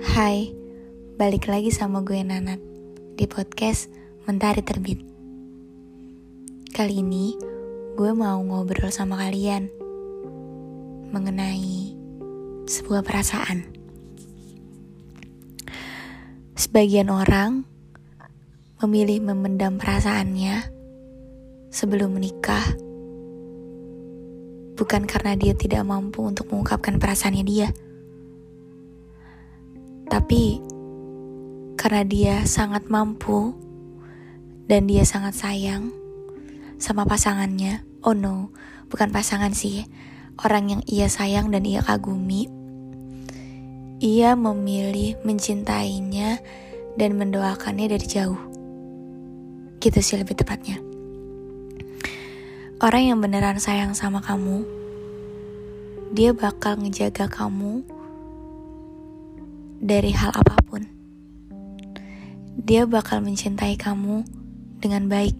Hai, balik lagi sama gue Nanat di podcast Mentari Terbit. Kali ini gue mau ngobrol sama kalian mengenai sebuah perasaan. Sebagian orang memilih memendam perasaannya sebelum menikah, bukan karena dia tidak mampu untuk mengungkapkan perasaannya dia tapi karena dia sangat mampu dan dia sangat sayang sama pasangannya. Oh no, bukan pasangan sih. Orang yang ia sayang dan ia kagumi. Ia memilih mencintainya dan mendoakannya dari jauh. Gitu sih lebih tepatnya. Orang yang beneran sayang sama kamu, dia bakal ngejaga kamu dari hal apa pun. Dia bakal mencintai kamu dengan baik.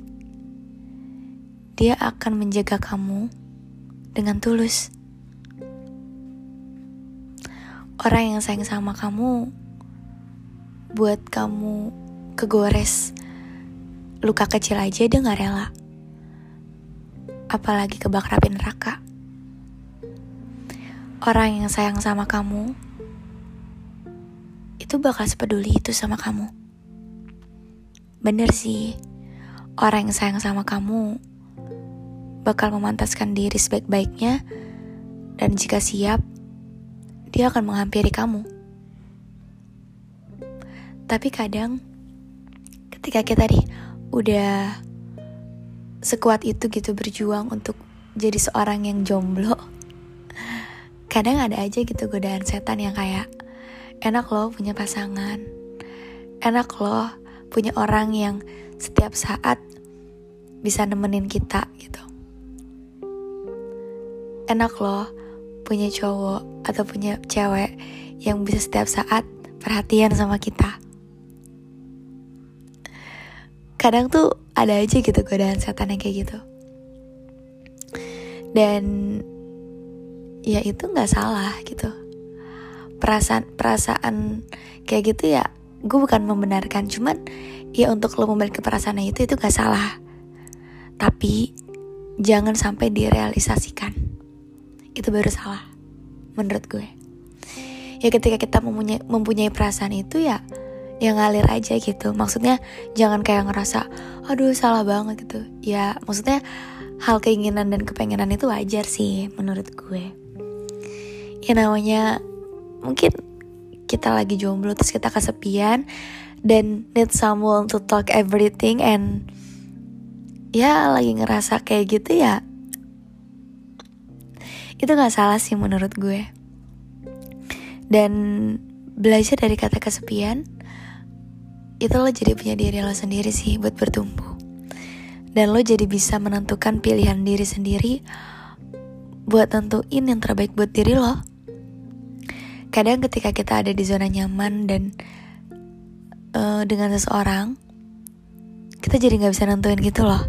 Dia akan menjaga kamu dengan tulus. Orang yang sayang sama kamu buat kamu kegores luka kecil aja dia gak rela. Apalagi kebakar api neraka. Orang yang sayang sama kamu itu bakal sepeduli itu sama kamu. Bener sih, orang yang sayang sama kamu bakal memantaskan diri sebaik-baiknya dan jika siap, dia akan menghampiri kamu. Tapi kadang ketika kita nih udah sekuat itu gitu berjuang untuk jadi seorang yang jomblo, kadang ada aja gitu godaan setan yang kayak enak loh punya pasangan. Enak loh punya orang yang setiap saat bisa nemenin kita gitu. Enak loh punya cowok atau punya cewek yang bisa setiap saat perhatian sama kita. Kadang tuh ada aja gitu godaan setan yang kayak gitu. Dan ya itu nggak salah gitu perasaan perasaan kayak gitu ya gue bukan membenarkan. Cuman ya untuk lo memiliki perasaan itu itu gak salah. Tapi jangan sampai direalisasikan. Itu baru salah menurut gue. Ya ketika kita mempunyai, mempunyai perasaan itu ya yang ngalir aja gitu. Maksudnya jangan kayak ngerasa aduh salah banget gitu. Ya maksudnya hal keinginan dan kepengenan itu wajar sih menurut gue. Ya namanya mungkin kita lagi jomblo terus kita kesepian dan need someone to talk everything and ya lagi ngerasa kayak gitu ya itu gak salah sih menurut gue. Dan belajar dari kata kesepian itu lo jadi punya diri lo sendiri sih buat bertumbuh. Dan lo jadi bisa menentukan pilihan diri sendiri buat tentuin yang terbaik buat diri lo kadang ketika kita ada di zona nyaman dan uh, dengan seseorang kita jadi nggak bisa nentuin gitu loh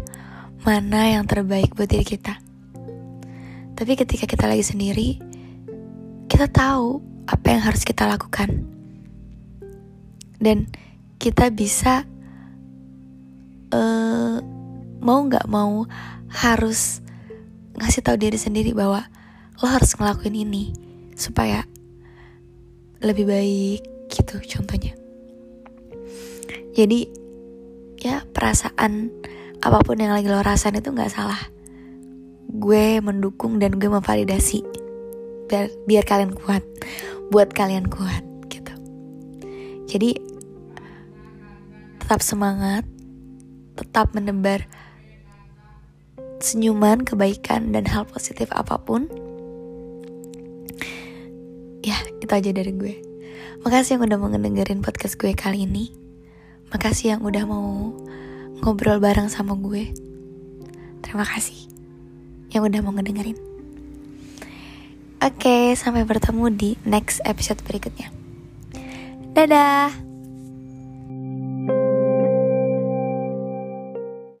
mana yang terbaik buat diri kita. Tapi ketika kita lagi sendiri kita tahu apa yang harus kita lakukan. Dan kita bisa uh, mau nggak mau harus ngasih tahu diri sendiri bahwa lo harus ngelakuin ini supaya lebih baik gitu contohnya. Jadi ya perasaan apa pun yang lagi lo rasain itu nggak salah. Gue mendukung dan gue memvalidasi biar biar kalian kuat buat kalian kuat gitu. Jadi tetap semangat tetap menebar senyuman kebaikan dan hal positif apa pun itu aja dari gue. Makasih yang udah mau ngedengerin podcast gue kali ini. Makasih yang udah mau ngobrol bareng sama gue. Terima kasih yang udah mau ngedengerin. Oke sampai bertemu di next episode berikutnya. Dadah